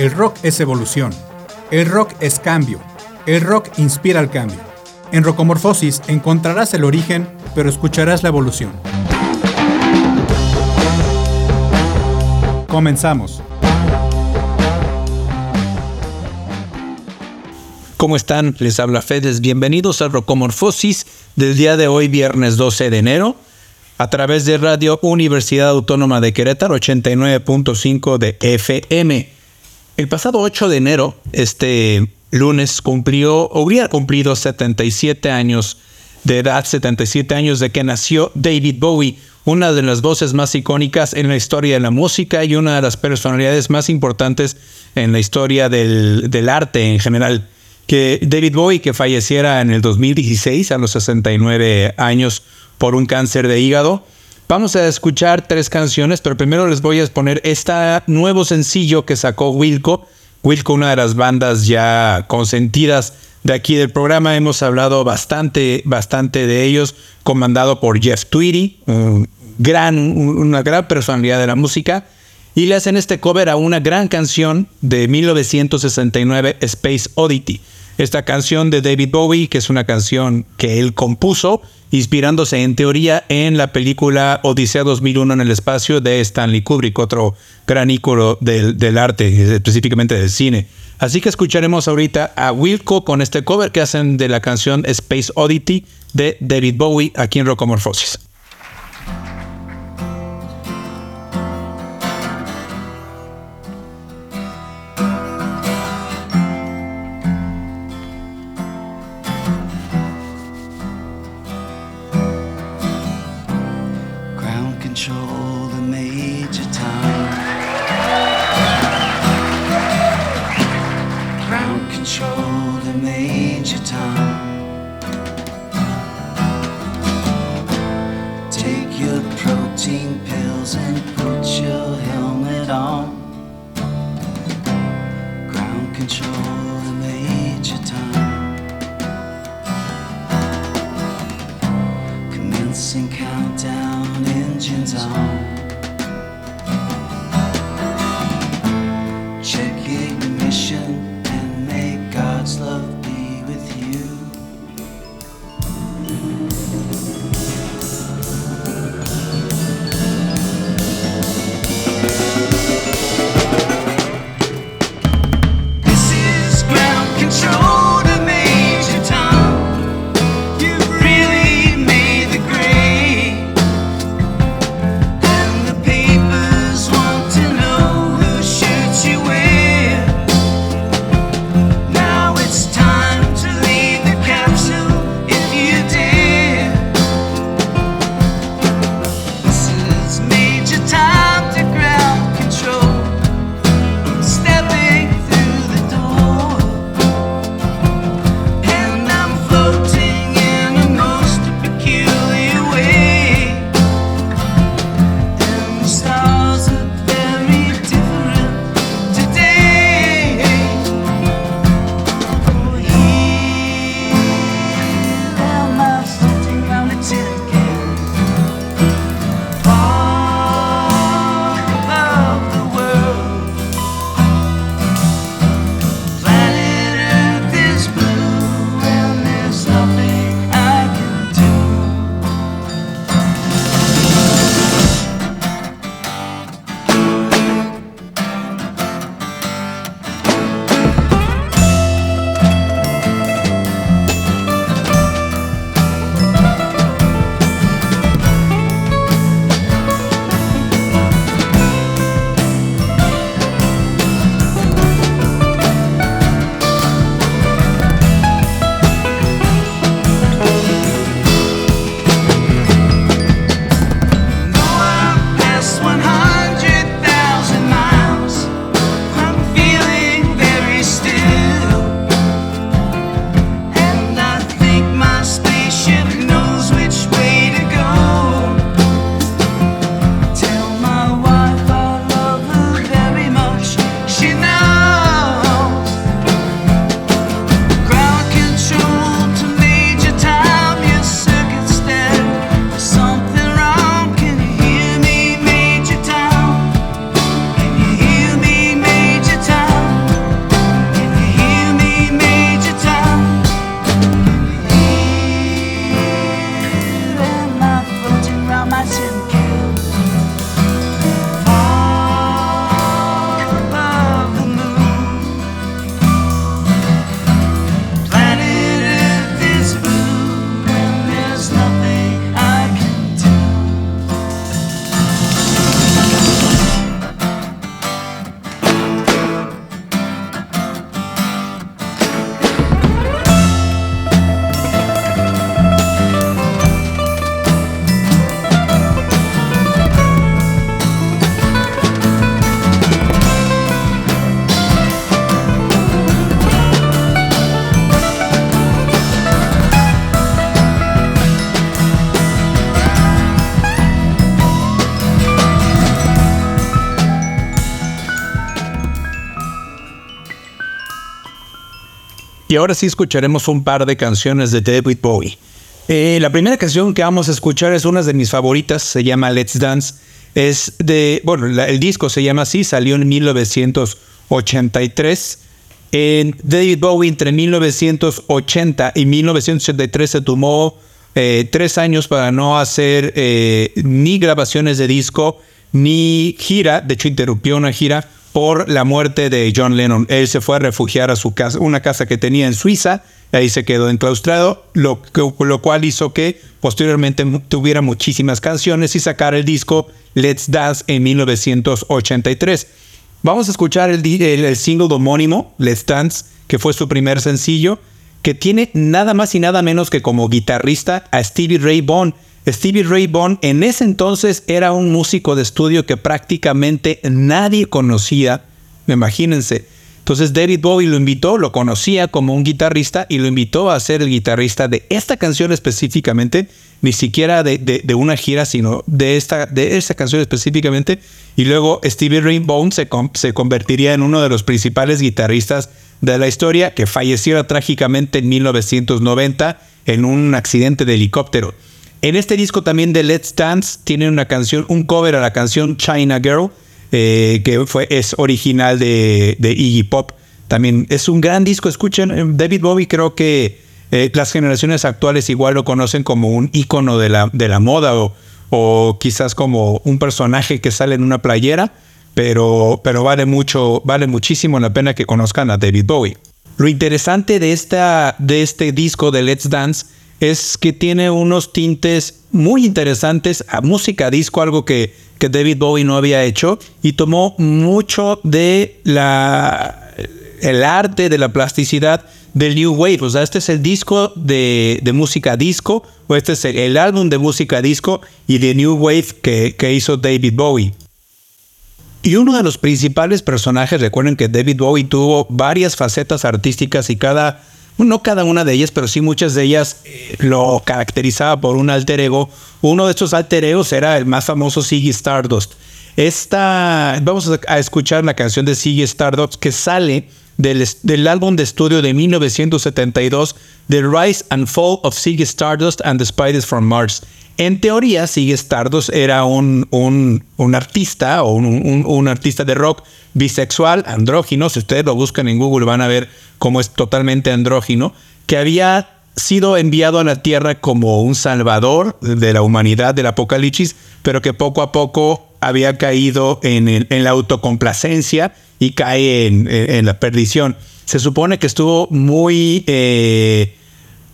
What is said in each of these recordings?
El rock es evolución. El rock es cambio. El rock inspira el cambio. En Rocomorfosis encontrarás el origen, pero escucharás la evolución. Comenzamos. ¿Cómo están? Les habla Fedes. Bienvenidos a Rocomorfosis del día de hoy, viernes 12 de enero, a través de Radio Universidad Autónoma de Querétaro 89.5 de FM. El pasado 8 de enero, este lunes, cumplió, habría cumplido 77 años de edad, 77 años de que nació David Bowie, una de las voces más icónicas en la historia de la música y una de las personalidades más importantes en la historia del, del arte en general. Que David Bowie, que falleciera en el 2016 a los 69 años por un cáncer de hígado. Vamos a escuchar tres canciones, pero primero les voy a exponer este nuevo sencillo que sacó Wilco. Wilco, una de las bandas ya consentidas de aquí del programa. Hemos hablado bastante, bastante de ellos, comandado por Jeff Tweedy, gran, una gran personalidad de la música. Y le hacen este cover a una gran canción de 1969, Space Oddity. Esta canción de David Bowie, que es una canción que él compuso, inspirándose en teoría en la película Odisea 2001 en el espacio de Stanley Kubrick, otro gran ícono del, del arte, específicamente del cine. Así que escucharemos ahorita a Wilco con este cover que hacen de la canción Space Oddity de David Bowie aquí en Rocomorfosis. Y ahora sí escucharemos un par de canciones de David Bowie. Eh, la primera canción que vamos a escuchar es una de mis favoritas, se llama Let's Dance. Es de, bueno, el disco se llama así, salió en 1983. En David Bowie entre 1980 y 1983 se tomó eh, tres años para no hacer eh, ni grabaciones de disco ni gira. De hecho, interrumpió una gira por la muerte de John Lennon. Él se fue a refugiar a su casa, una casa que tenía en Suiza, ahí se quedó enclaustrado, lo, cual hizo que posteriormente tuviera muchísimas canciones y sacara el disco Let's Dance en 1983. Vamos a escuchar el, el, single homónimo, Let's Dance, que fue su primer sencillo, que tiene nada más y nada menos que como guitarrista a Stevie Ray Vaughan, Stevie Ray Vaughan en ese entonces era un músico de estudio que prácticamente nadie conocía, imagínense. Entonces David Bowie lo invitó, lo conocía como un guitarrista y lo invitó a ser el guitarrista de esta canción específicamente, ni siquiera de, una gira, sino de esta, de esta canción específicamente. Y luego Stevie Ray Vaughan se, se convertiría en uno de los principales guitarristas de la historia, que falleció trágicamente en 1990 en un accidente de helicóptero. En este disco también de Let's Dance tiene una canción, un cover a la canción China Girl, eh, que fue, es original de, Iggy Pop. También es un gran disco, escuchen, eh, David Bowie creo que eh, las generaciones actuales igual lo conocen como un icono de la, de la moda o, o, quizás como un personaje que sale en una playera, pero, pero vale mucho, vale muchísimo la pena que conozcan a David Bowie. Lo interesante de, esta, de este disco de Let's Dance es que tiene unos tintes muy interesantes a música disco, algo que, que David Bowie no había hecho, y tomó mucho de la, el arte, de la plasticidad del New Wave. O sea, este es el disco de, música disco, o este es el, álbum de música disco y de New Wave que, que hizo David Bowie. Y uno de los principales personajes, recuerden que David Bowie tuvo varias facetas artísticas y cada no cada una de ellas, pero sí muchas de ellas eh, lo caracterizaba por un alter ego. Uno de estos alter egos era el más famoso Ziggy Stardust. Esta, vamos a escuchar la canción de Ziggy Stardust que sale del, del, álbum de estudio de 1972, The Rise and Fall of Ziggy Stardust and the Spiders from Mars. En teoría, Ziggy Stardust era un, un, un artista o un, un, artista de rock bisexual, andrógino. Si ustedes lo buscan en Google van a ver cómo es totalmente andrógino, que había sido enviado a la Tierra como un salvador de la humanidad del apocalipsis, pero que poco a poco había caído en, en la autocomplacencia y cae en, la perdición. Se supone que estuvo muy eh,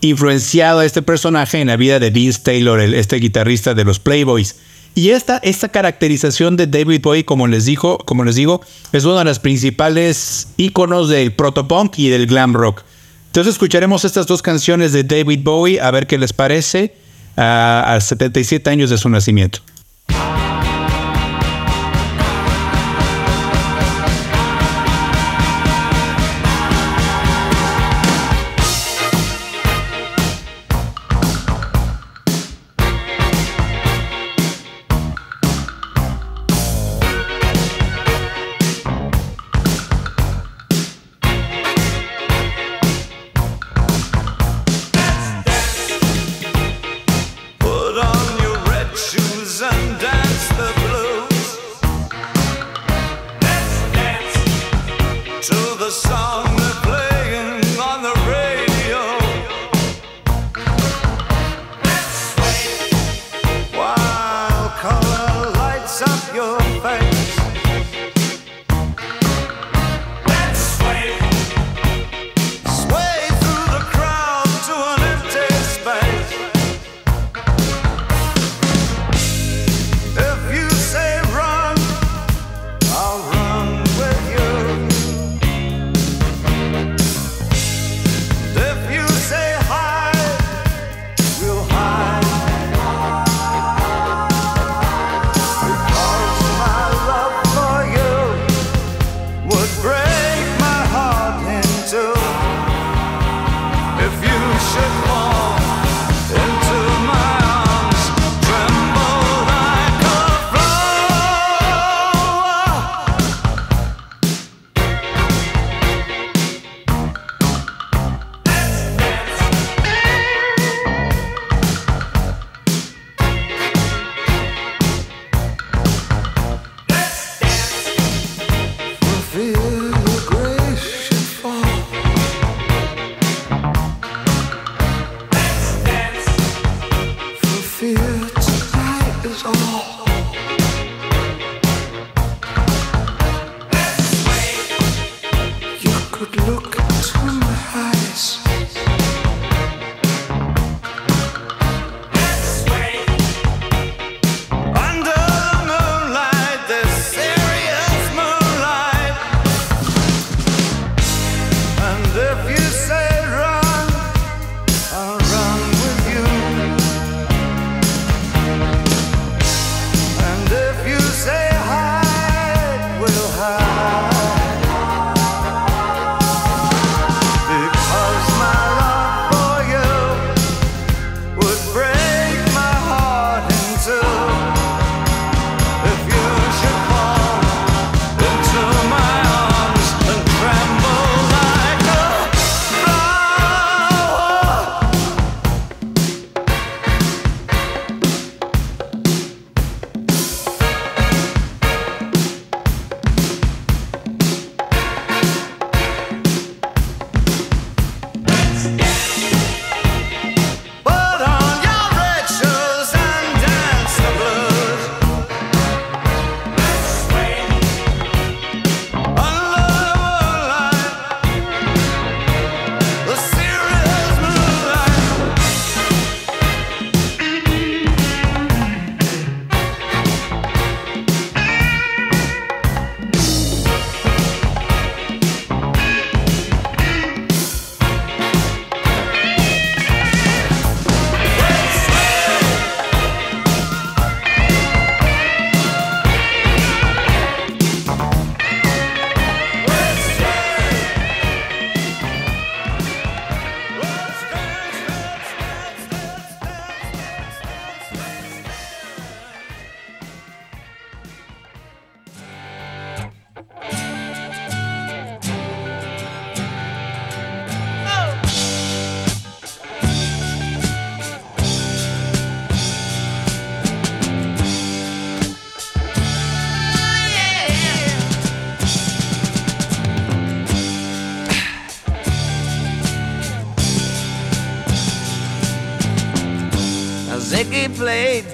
influenciado este personaje en la vida de Vince Taylor, este guitarrista de los Playboys. Y esta, esta caracterización de David Bowie, como les, dijo, como les digo, es uno de los principales íconos del protopunk y del glam rock. Entonces escucharemos estas dos canciones de David Bowie a ver qué les parece a 77 años de su nacimiento.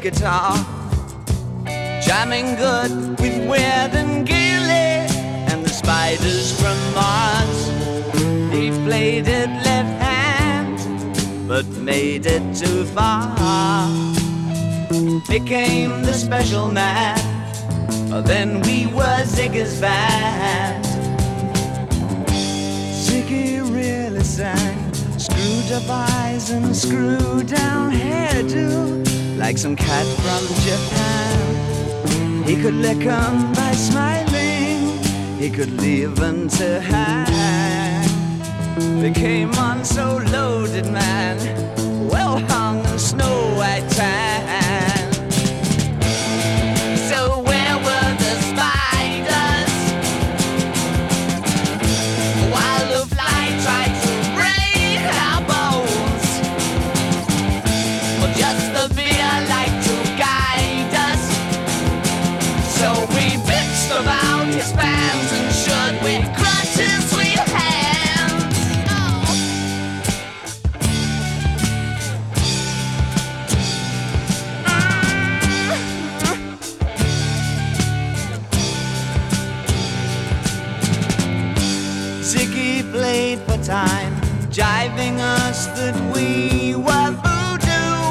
Guitar, jamming good with Weird and Gilly and the spiders from Mars. He played it left hand, but made it too far. Became the special man. Then we were Ziggy's band. Ziggy really sang. Screwed up eyes and screwed down hairdo. Like some cat from Japan. He could lick 'em by smiling. He could leave them to hang. They came on so loaded, man. Well hung in snow white tan. Jiving us that we were voodoo.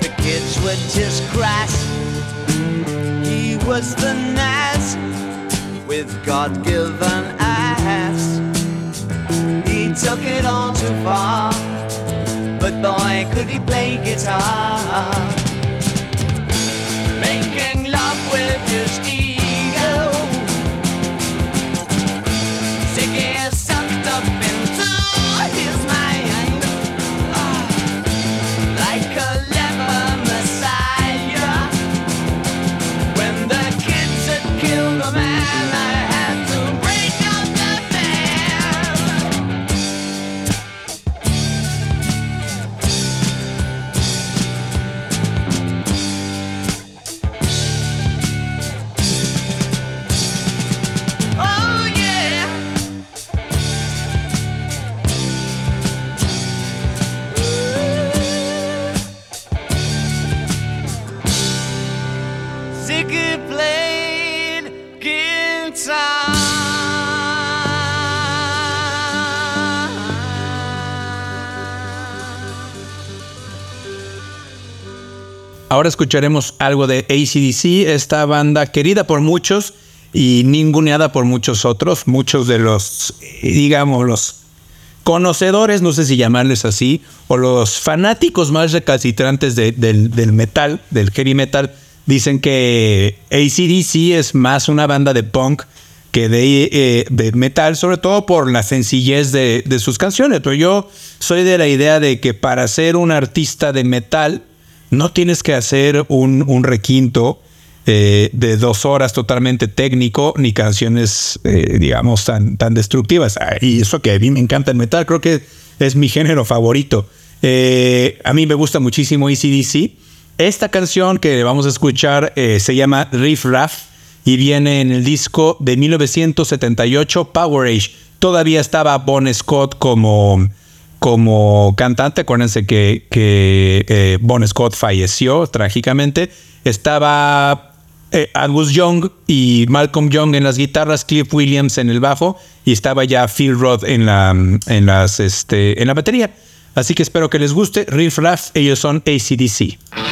The kids were just crass. He was the Nas with God given ass. He took it all too far, but boy, could he play guitar. Making love with his Ahora escucharemos algo de ACDC, esta banda querida por muchos y ninguneada por muchos otros, muchos de los, digamos, los conocedores, no sé si llamarles así, o los fanáticos más recalcitrantes de- del, metal, del heavy metal, dicen que ACDC es más una banda de punk que de, eh, de metal, sobre todo por la sencillez de, de sus canciones. Pero yo soy de la idea de que para ser un artista de metal, no tienes que hacer un, requinto eh, de dos horas totalmente técnico, ni canciones, eh, digamos, tan, tan destructivas. Ah, Y eso que a mí me encanta el metal, creo que es mi género favorito. Eh, a mí me gusta muchísimo ACDC. Esta canción que vamos a escuchar se llama Riff Raff y viene en el disco de 1978 Power Age. Todavía estaba Bon Scott como, como cantante. Acuérdense que, que eh, Bon Scott falleció trágicamente. Estaba eh, Angus Young y Malcolm Young en las guitarras, Cliff Williams en el bajo y estaba ya Phil Roth en la, en las, este, en la batería. Así que espero que les guste. Riff Raff, ellos son ACDC.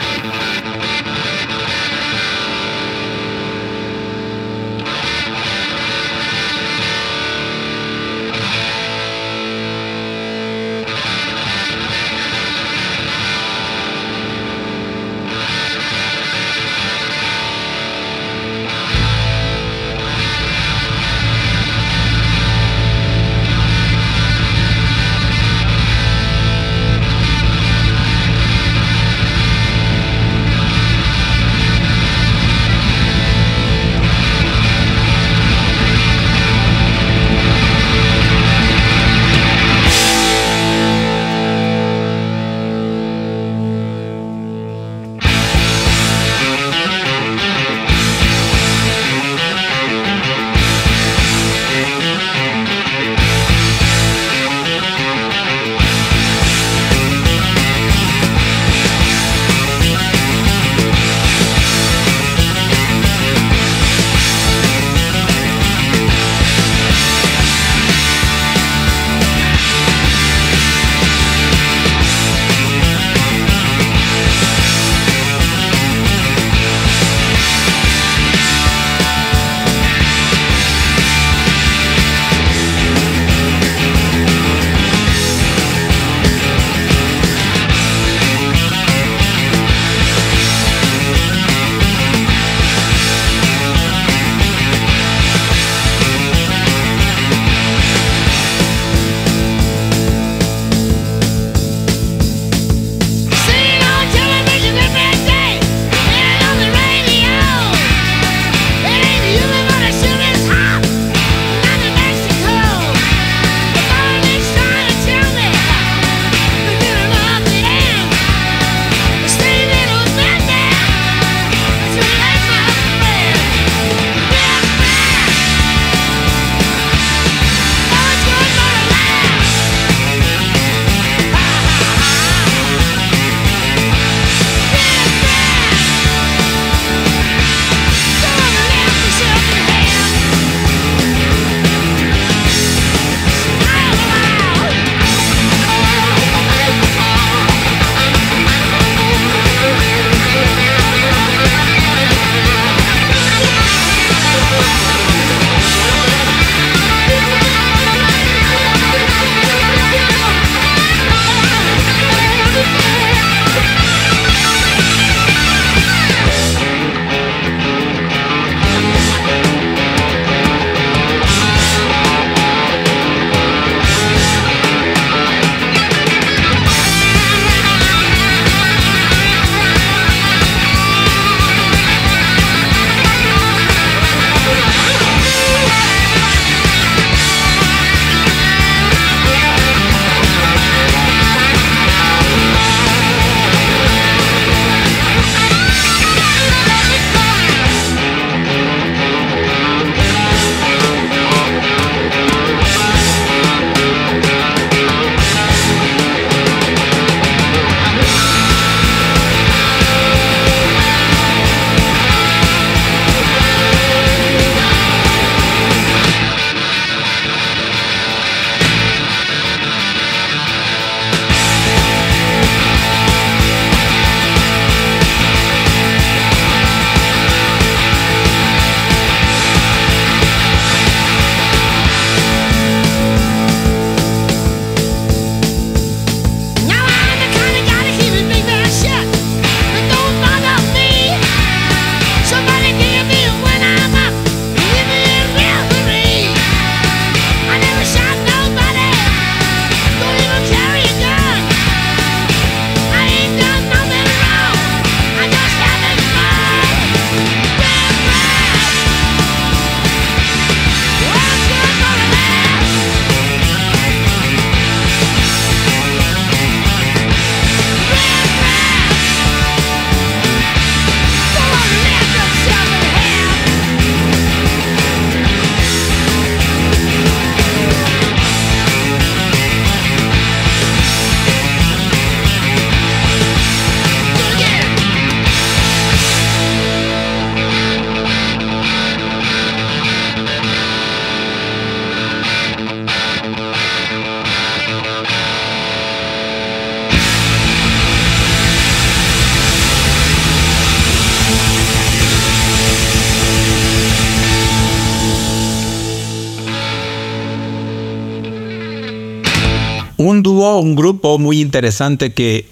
Un grupo muy interesante que,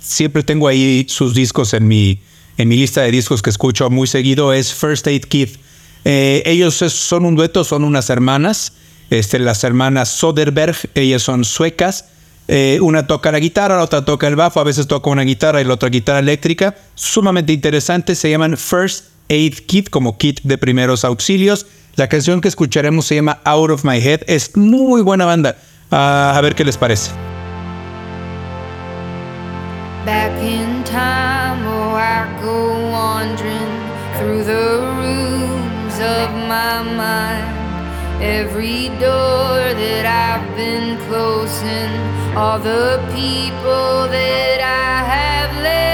siempre tengo ahí sus discos en mi, en mi lista de discos que escucho muy seguido, es First Aid Kit. Eh, ellos son un dueto, son unas hermanas, este, las hermanas Soderberg, ellas son suecas. Eh, una toca la guitarra, la otra toca el bajo, a veces toca una guitarra y la otra guitarra eléctrica. Sumamente interesante, se llaman First Aid Kit, como kit de primeros auxilios. La canción que escucharemos se llama Out of My Head. Es muy buena banda. Ah, a ver qué les parece. Back in time, oh, I go wandering through the rooms of my mind. Every door that I've been closing, all the people that I have let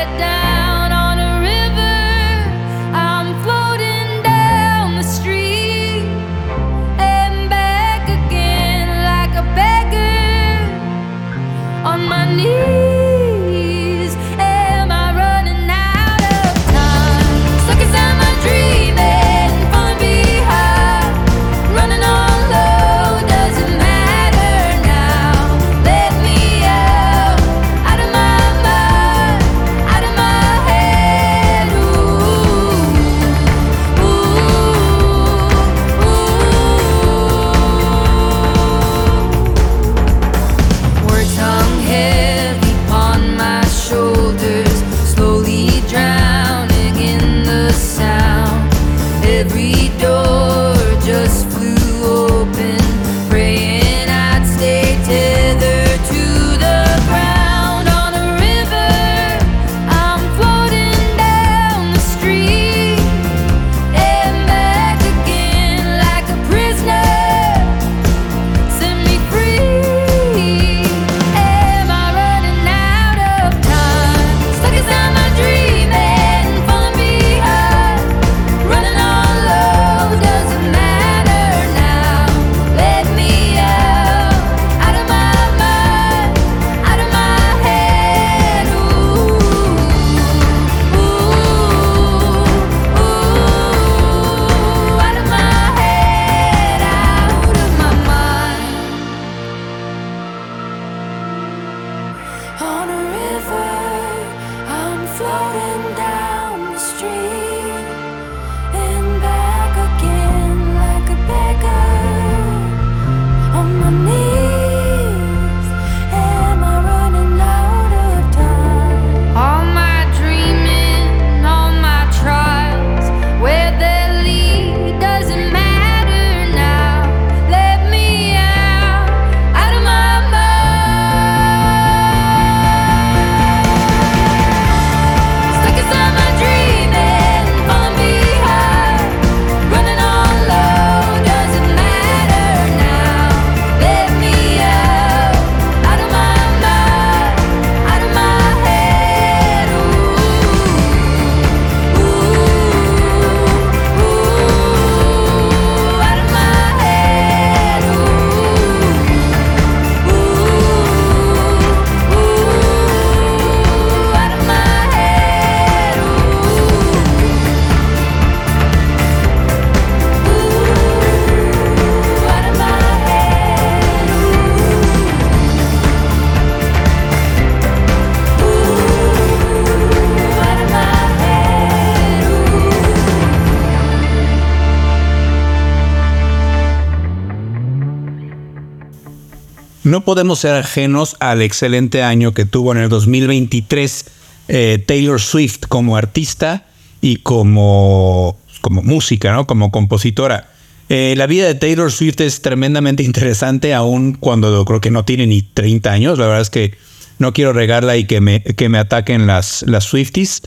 Podemos ser ajenos al excelente año que tuvo en el 2023 eh, Taylor Swift como artista y como, como música, ¿no? como compositora. Eh, la vida de Taylor Swift es tremendamente interesante, aún cuando creo que no tiene ni 30 años. La verdad es que no quiero regarla y que me, que me ataquen las, las Swifties,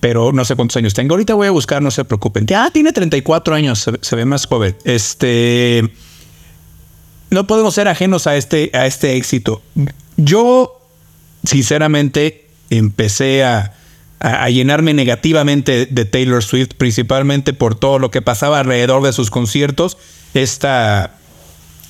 pero no sé cuántos años tengo. Ahorita voy a buscar, no se preocupen. Ah, tiene 34 años, se, se ve más joven. Este no podemos ser ajenos a este, a este éxito. Yo, sinceramente, empecé a, a- llenarme negativamente de Taylor Swift, principalmente por todo lo que pasaba alrededor de sus conciertos. Esta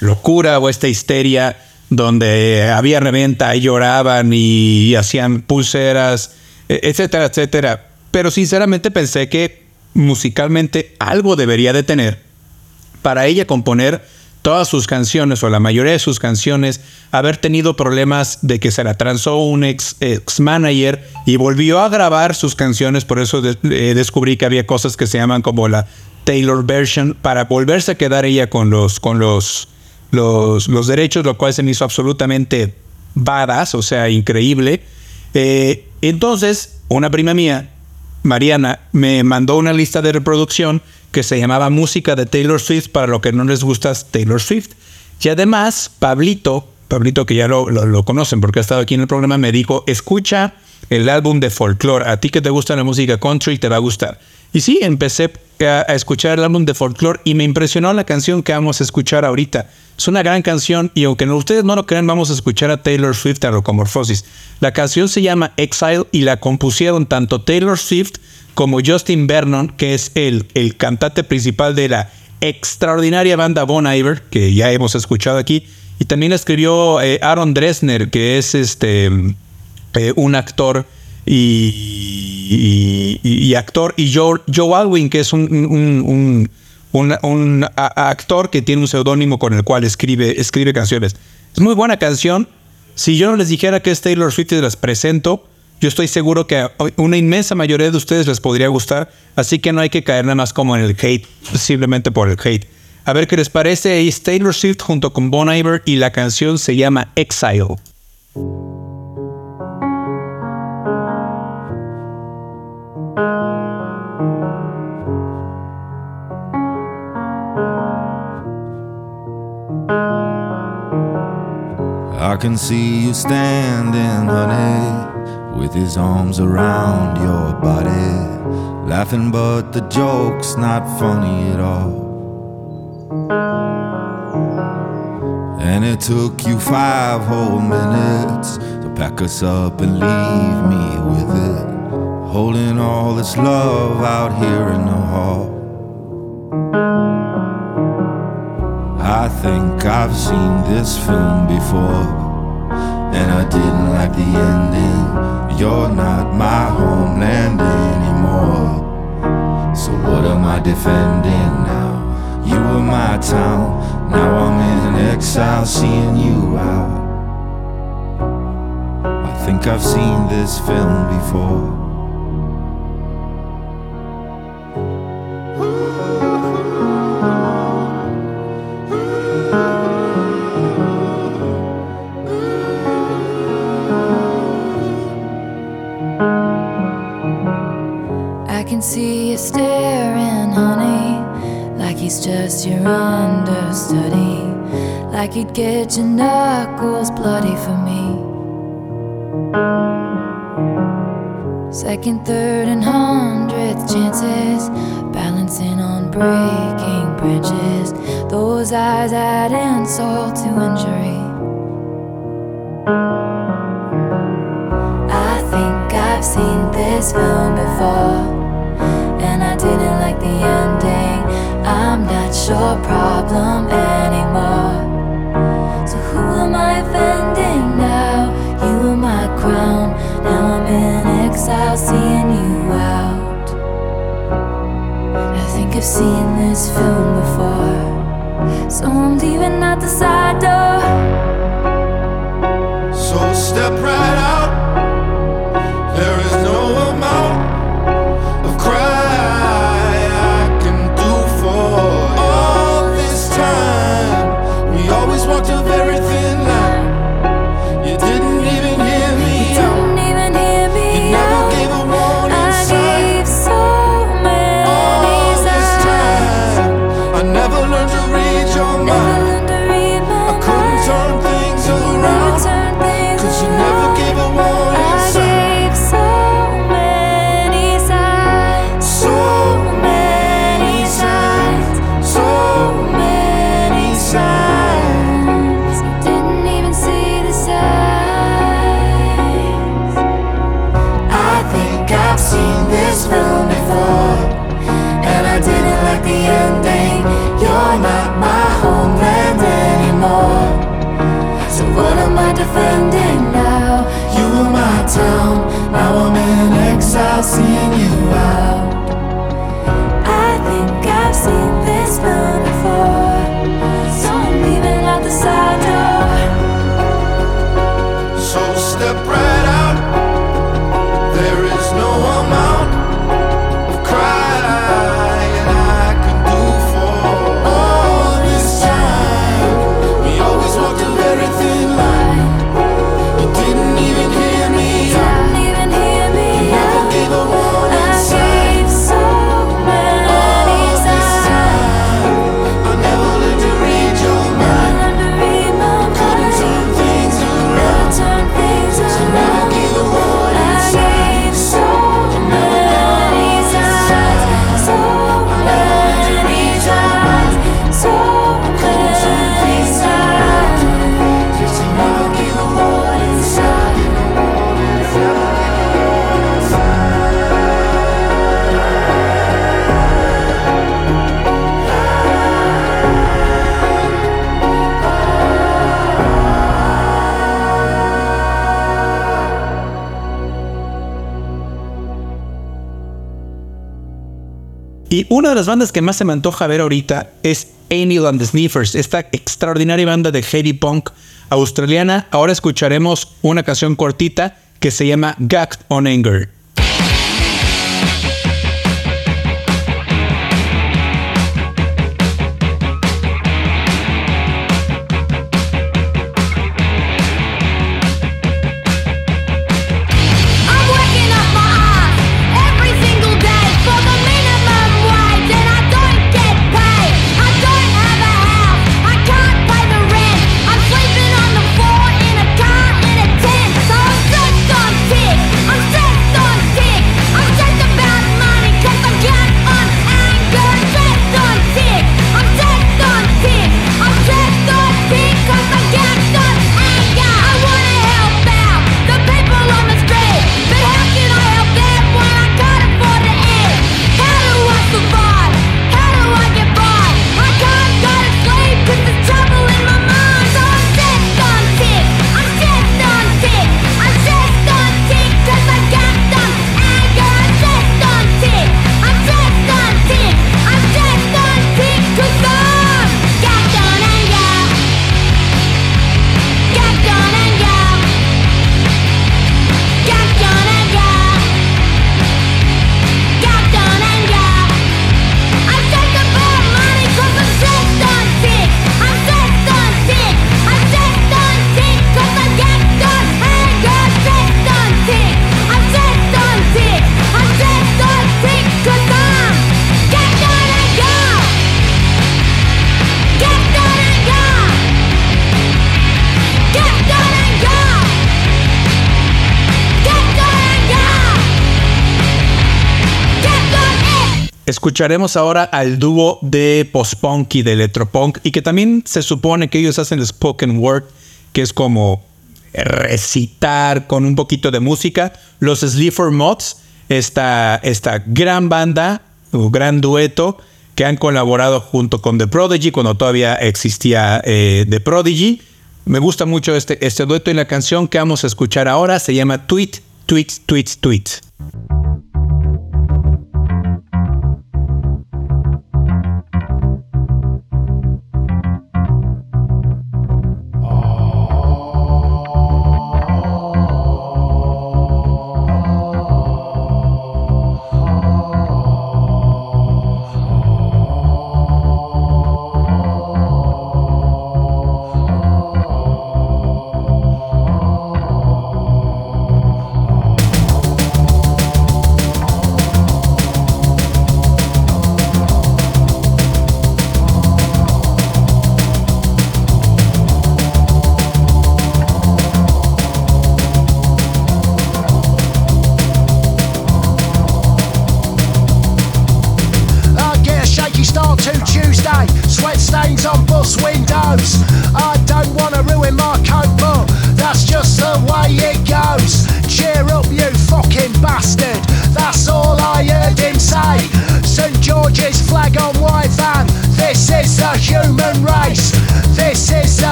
locura o esta histeria donde había reventa y lloraban y hacían pulseras, e- etcétera, etcétera. Pero sinceramente pensé que musicalmente algo debería de tener para ella componer todas sus canciones o la mayoría de sus canciones haber tenido problemas de que se la transó un ex, ex manager y volvió a grabar sus canciones, por eso eh, descubrí que había cosas que se llaman como la Taylor version para volverse a quedar ella con los con los los, los derechos, lo cual se me hizo absolutamente badass, o sea, increíble. Eh, entonces, una prima mía, Mariana, me mandó una lista de reproducción que se llamaba Música de Taylor Swift para lo que no les gusta Taylor Swift. Y además, Pablito, Pablito que ya lo, conocen porque ha estado aquí en el programa, me dijo, escucha el álbum de folklore. A ti que te gusta la música country, te va a gustar. Y sí, empecé a, escuchar el álbum de folklore y me impresionó la canción que vamos a escuchar ahorita. Es una gran canción y aunque ustedes no lo crean, vamos a escuchar a Taylor Swift a Rocomorphosis. La canción se llama Exile y la compusieron tanto Taylor Swift como Justin Vernon, que es el, el cantante principal de la extraordinaria banda Bon Iver, que ya hemos escuchado aquí. Y también escribió eh, Aaron Dresner, que es este, eh, un actor y, actor, y Joe, Joe, Alwyn, que es un, un, actor que tiene un seudónimo con el cual escribe, escribe canciones. Es muy buena canción. Si yo no les dijera que es Taylor Swift y las presento, yo estoy seguro que a una inmensa mayoría de ustedes les podría gustar, así que no hay que caer nada más como en el hate, simplemente por el hate. A ver qué les parece, es Taylor Swift junto con Bon Iver y la canción se llama Exile. I can see you standing, honey, with his arms around your body, laughing, but the joke's not funny at all. And it took you five whole minutes to pack us up and leave me with it, holding all this love out here in the hall. I think I've seen this film before and I didn't like the ending. You're not my homeland anymore. So what am I defending now? You were my town, now I'm in exile, seeing you out. I think I've seen this film before. Your understudy, like you'd get your knuckles bloody for me. Second, third, and hundredth chances, balancing on breaking branches. Those eyes add insult to injury. I think I've seen this film before, your problem anymore. Y una de las bandas que más se me antoja ver ahorita es Aniland the Sniffers, esta extraordinaria banda de heavy punk australiana. Ahora escucharemos una canción cortita que se llama Gagged on Anger. Escucharemos ahora al dúo de post-punk y de electropunk y que también se supone que ellos hacen el spoken word, que es como recitar con un poquito de música. Los Sleeper Mods, esta, esta gran banda o gran dueto que han colaborado junto con The Prodigy cuando todavía existía eh, The Prodigy. Me gusta mucho este, este dueto y la canción que vamos a escuchar ahora se llama Tweet, Tweet, Tweet, Tweet.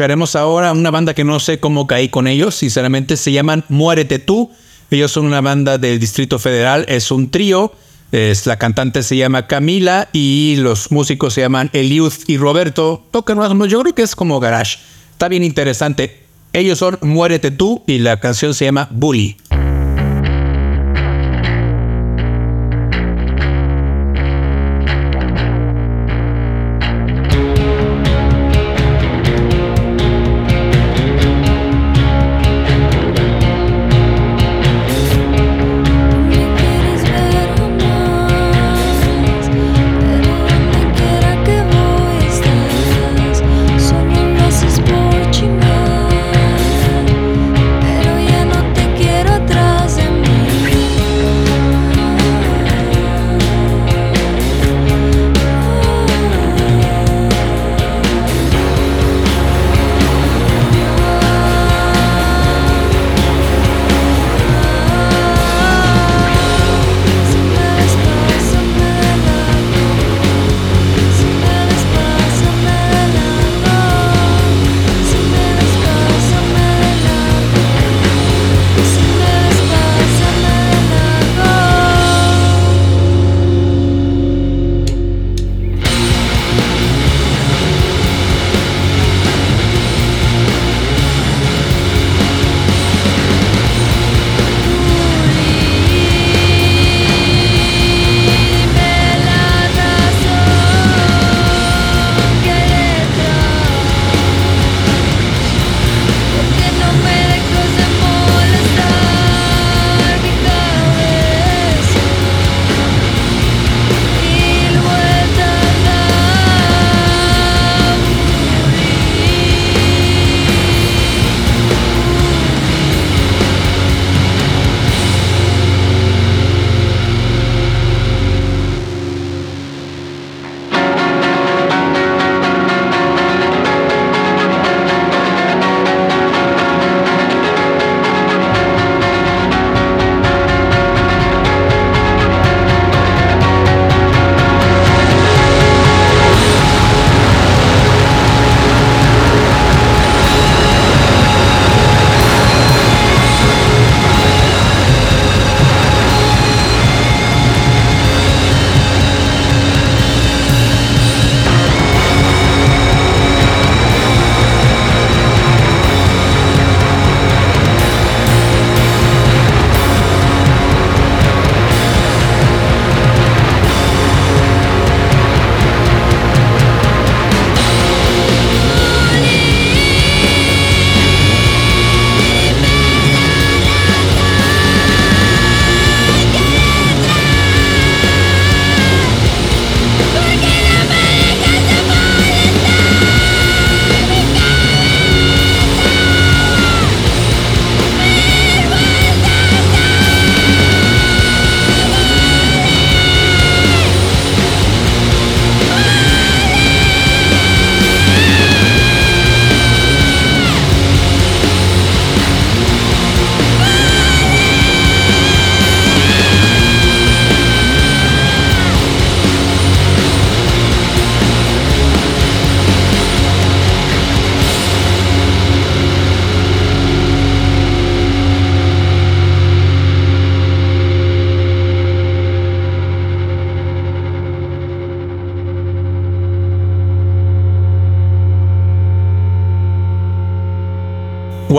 Escucharemos ahora una banda que no sé cómo caí con ellos, sinceramente se llaman Muérete tú. Ellos son una banda del Distrito Federal, es un trío. Es, la cantante se llama Camila y los músicos se llaman Eliud y Roberto. Tocan más yo creo que es como garage. Está bien interesante. Ellos son Muérete tú y la canción se llama Bully.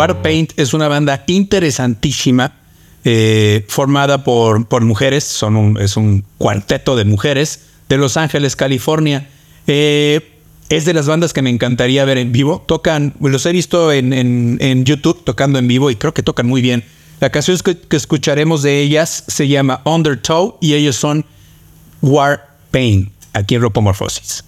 Warpaint es una banda interesantísima, eh, formada por, por mujeres, son es un cuarteto de mujeres de Los Ángeles, California. Eh, es de las bandas que me encantaría ver en vivo. Tocan, los he visto en, en- YouTube tocando en vivo y creo que tocan muy bien. La canción que, que escucharemos de ellas se llama Undertow y ellos son Warpaint, aquí en Ropomorphosis.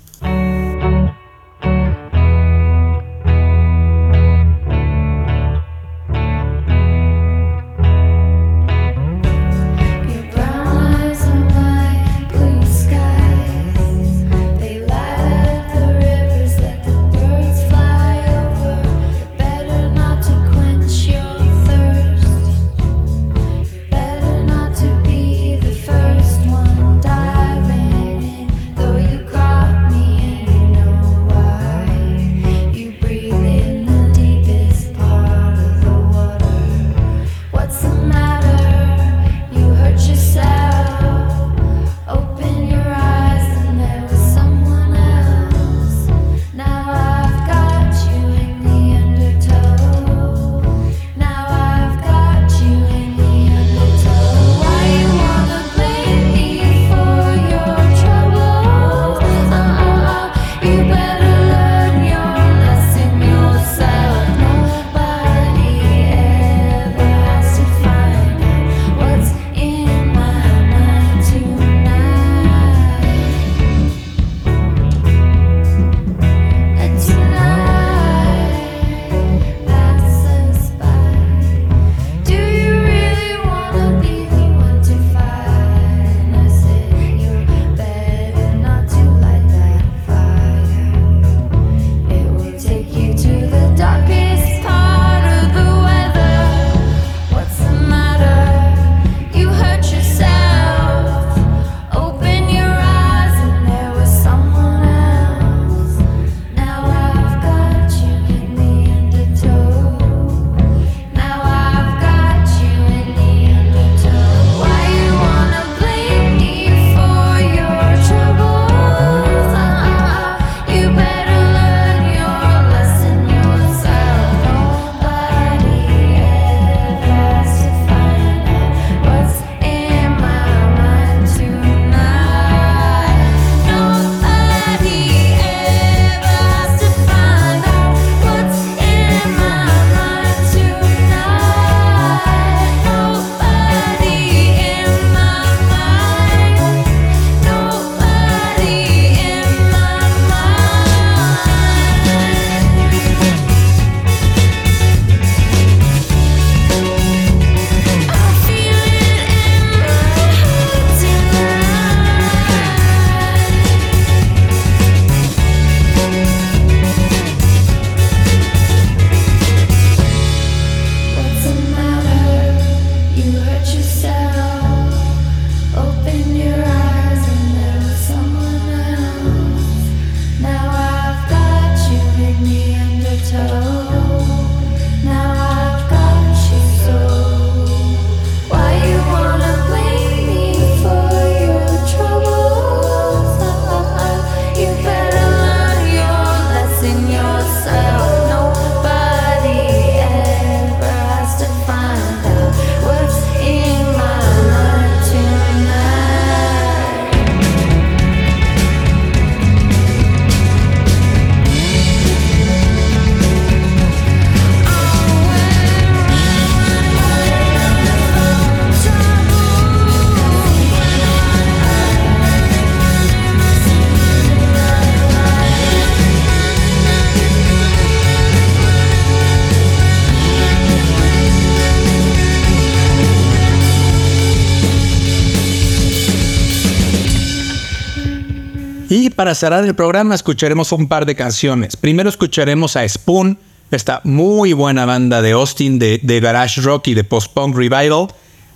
Para cerrar el programa escucharemos un par de canciones. Primero escucharemos a Spoon, esta muy buena banda de Austin de, de garage rock y de post-punk revival.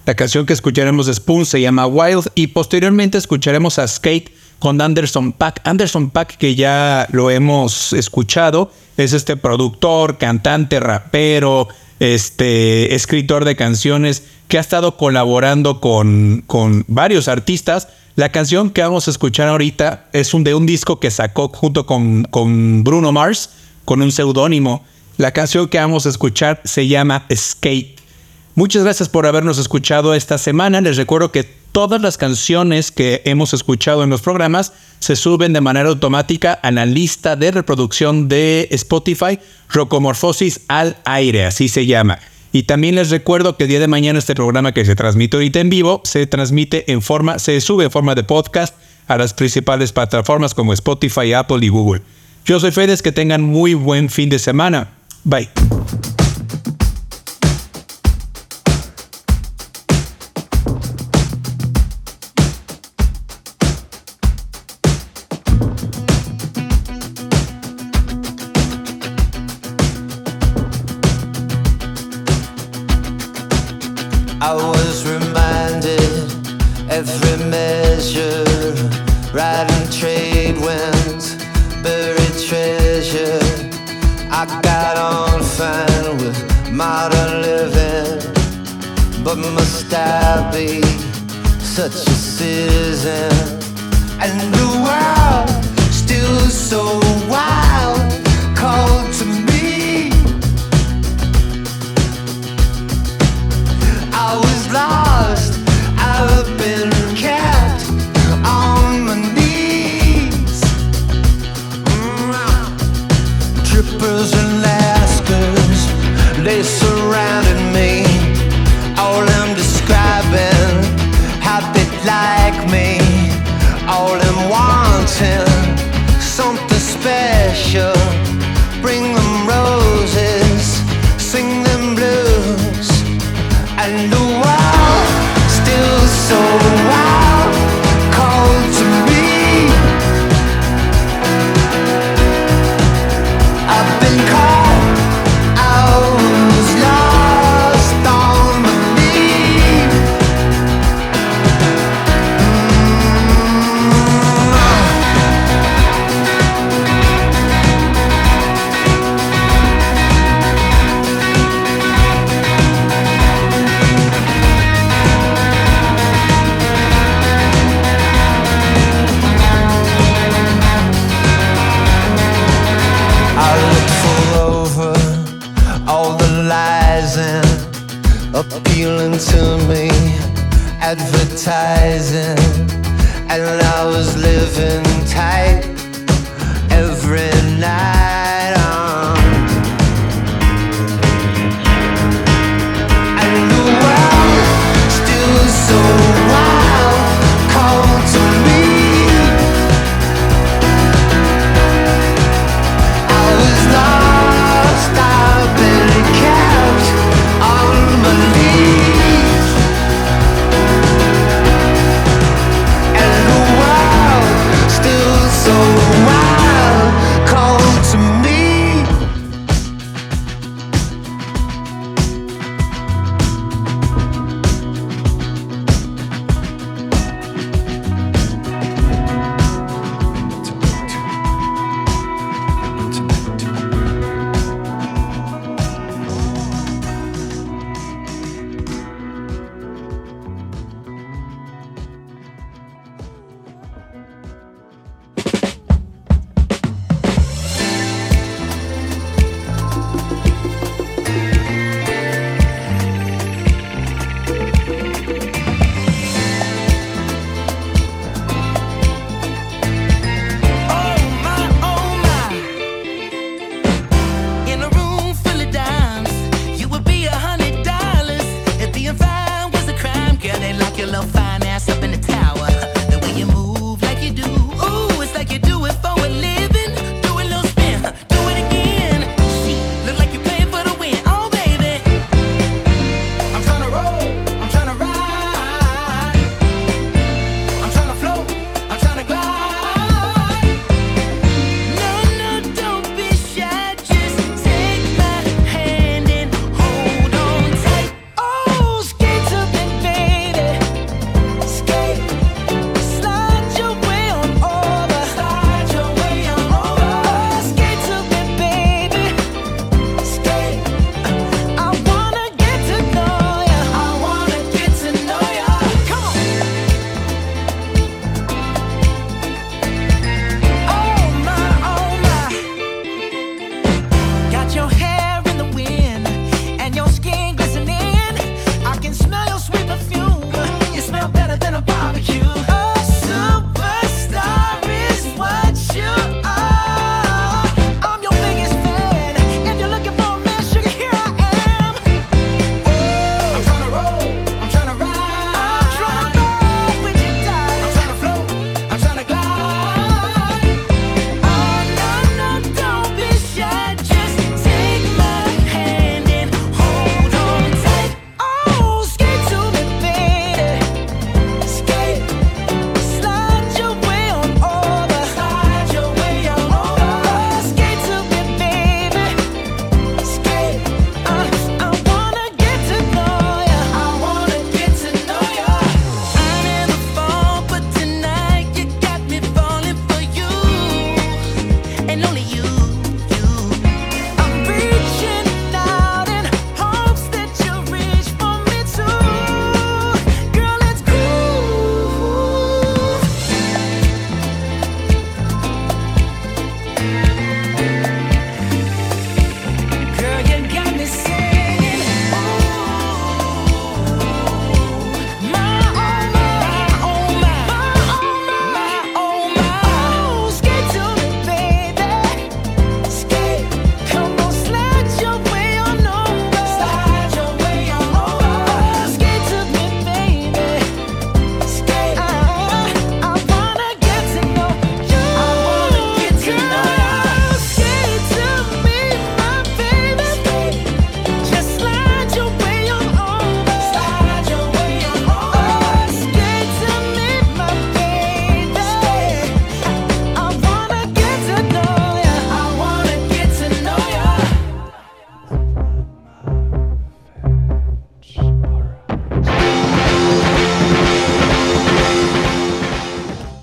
La canción que escucharemos de Spoon se llama Wild y posteriormente escucharemos a Skate con Anderson Pack. Anderson Pack que ya lo hemos escuchado, es este productor, cantante, rapero, este escritor de canciones que ha estado colaborando con, con varios artistas. La canción que vamos a escuchar ahorita es de un disco que sacó junto con, con Bruno Mars, con un seudónimo. La canción que vamos a escuchar se llama Skate. Muchas gracias por habernos escuchado esta semana. Les recuerdo que todas las canciones que hemos escuchado en los programas se suben de manera automática a la lista de reproducción de Spotify, Rocomorfosis al aire, así se llama. Y también les recuerdo que el día de mañana este programa que se transmite ahorita en vivo se transmite en forma, se sube en forma de podcast a las principales plataformas como Spotify, Apple y Google. Yo soy Fedes, que tengan muy buen fin de semana. Bye.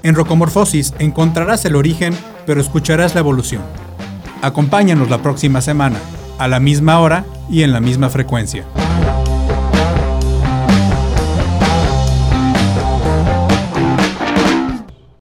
En Rocomorfosis encontrarás el origen, pero escucharás la evolución. Acompáñanos la próxima semana, a la misma hora y en la misma frecuencia.